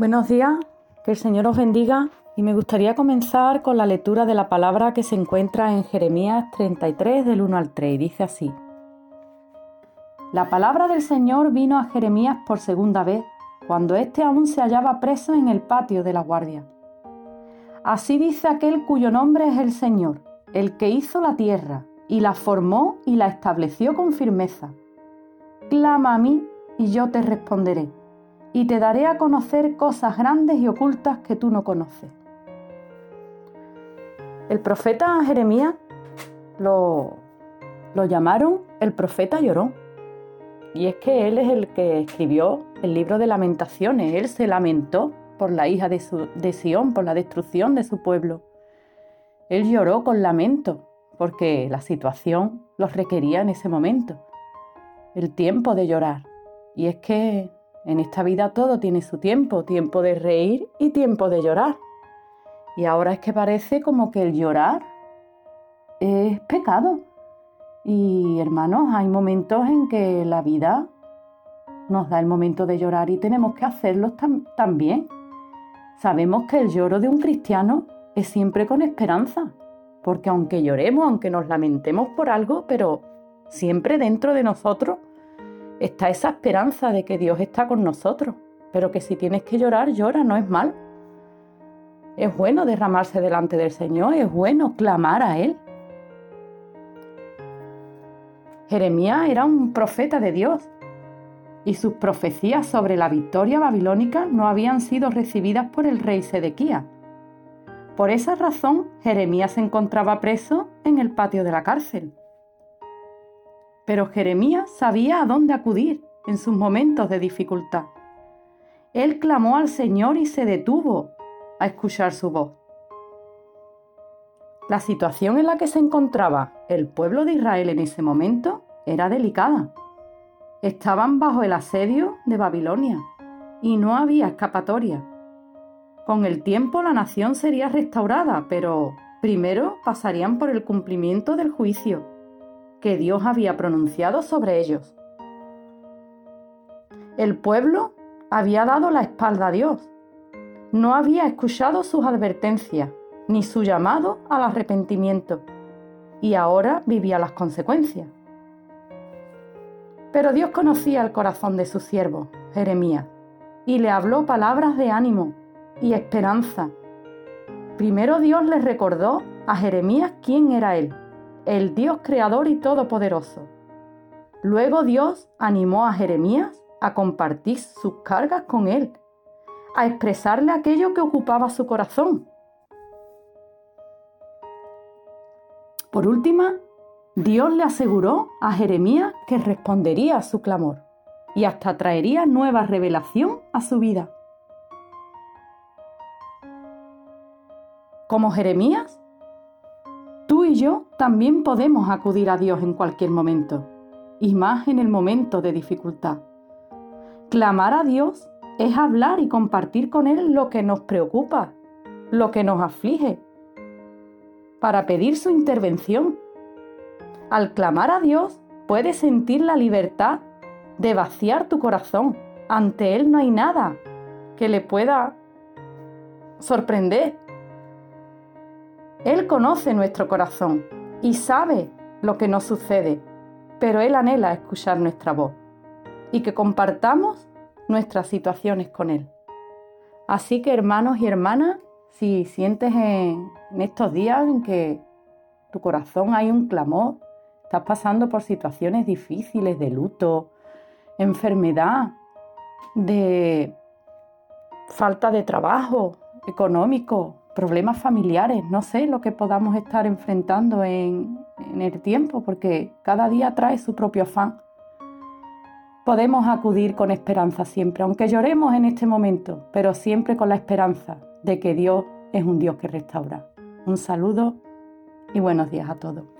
Buenos días, que el Señor os bendiga y me gustaría comenzar con la lectura de la palabra que se encuentra en Jeremías 33 del 1 al 3 y dice así. La palabra del Señor vino a Jeremías por segunda vez, cuando éste aún se hallaba preso en el patio de la guardia. Así dice aquel cuyo nombre es el Señor, el que hizo la tierra y la formó y la estableció con firmeza. Clama a mí y yo te responderé y te daré a conocer cosas grandes y ocultas que tú no conoces. El profeta Jeremías lo, lo llamaron el profeta llorón. Y es que él es el que escribió el libro de lamentaciones. Él se lamentó por la hija de, su, de Sión, por la destrucción de su pueblo. Él lloró con lamento porque la situación los requería en ese momento. El tiempo de llorar. Y es que en esta vida todo tiene su tiempo, tiempo de reír y tiempo de llorar. Y ahora es que parece como que el llorar es pecado. Y hermanos, hay momentos en que la vida nos da el momento de llorar y tenemos que hacerlo también. Sabemos que el lloro de un cristiano es siempre con esperanza, porque aunque lloremos, aunque nos lamentemos por algo, pero siempre dentro de nosotros está esa esperanza de que Dios está con nosotros, pero que si tienes que llorar, llora, no es mal. Es bueno derramarse delante del Señor, es bueno clamar a Él. Jeremías era un profeta de Dios y sus profecías sobre la victoria babilónica no habían sido recibidas por el rey Sedequía. Por esa razón, Jeremías se encontraba preso en el patio de la cárcel. Pero Jeremías sabía a dónde acudir en sus momentos de dificultad. Él clamó al Señor y se detuvo a escuchar su voz. La situación en la que se encontraba el pueblo de Israel en ese momento era delicada. Estaban bajo el asedio de Babilonia y no había escapatoria. Con el tiempo la nación sería restaurada, pero primero pasarían por el cumplimiento del juicio que Dios había pronunciado sobre ellos. El pueblo había dado la espalda a Dios, no había escuchado sus advertencias ni su llamado al arrepentimiento, y ahora vivía las consecuencias. Pero Dios conocía el corazón de su siervo, Jeremías, y le habló palabras de ánimo y esperanza. Primero Dios le recordó a Jeremías quién era él el Dios creador y todopoderoso. Luego Dios animó a Jeremías a compartir sus cargas con él, a expresarle aquello que ocupaba su corazón. Por última, Dios le aseguró a Jeremías que respondería a su clamor y hasta traería nueva revelación a su vida. Como Jeremías, yo también podemos acudir a Dios en cualquier momento, y más en el momento de dificultad. Clamar a Dios es hablar y compartir con Él lo que nos preocupa, lo que nos aflige, para pedir su intervención. Al clamar a Dios puedes sentir la libertad de vaciar tu corazón. Ante Él no hay nada que le pueda sorprender él conoce nuestro corazón y sabe lo que nos sucede, pero Él anhela escuchar nuestra voz y que compartamos nuestras situaciones con Él. Así que hermanos y hermanas, si sientes en, estos días en que tu corazón hay un clamor, estás pasando por situaciones difíciles de luto, enfermedad, de falta de trabajo económico, problemas familiares, no sé lo que podamos estar enfrentando en, en el tiempo, porque cada día trae su propio afán. Podemos acudir con esperanza siempre, aunque lloremos en este momento, pero siempre con la esperanza de que Dios es un Dios que restaura. Un saludo y buenos días a todos.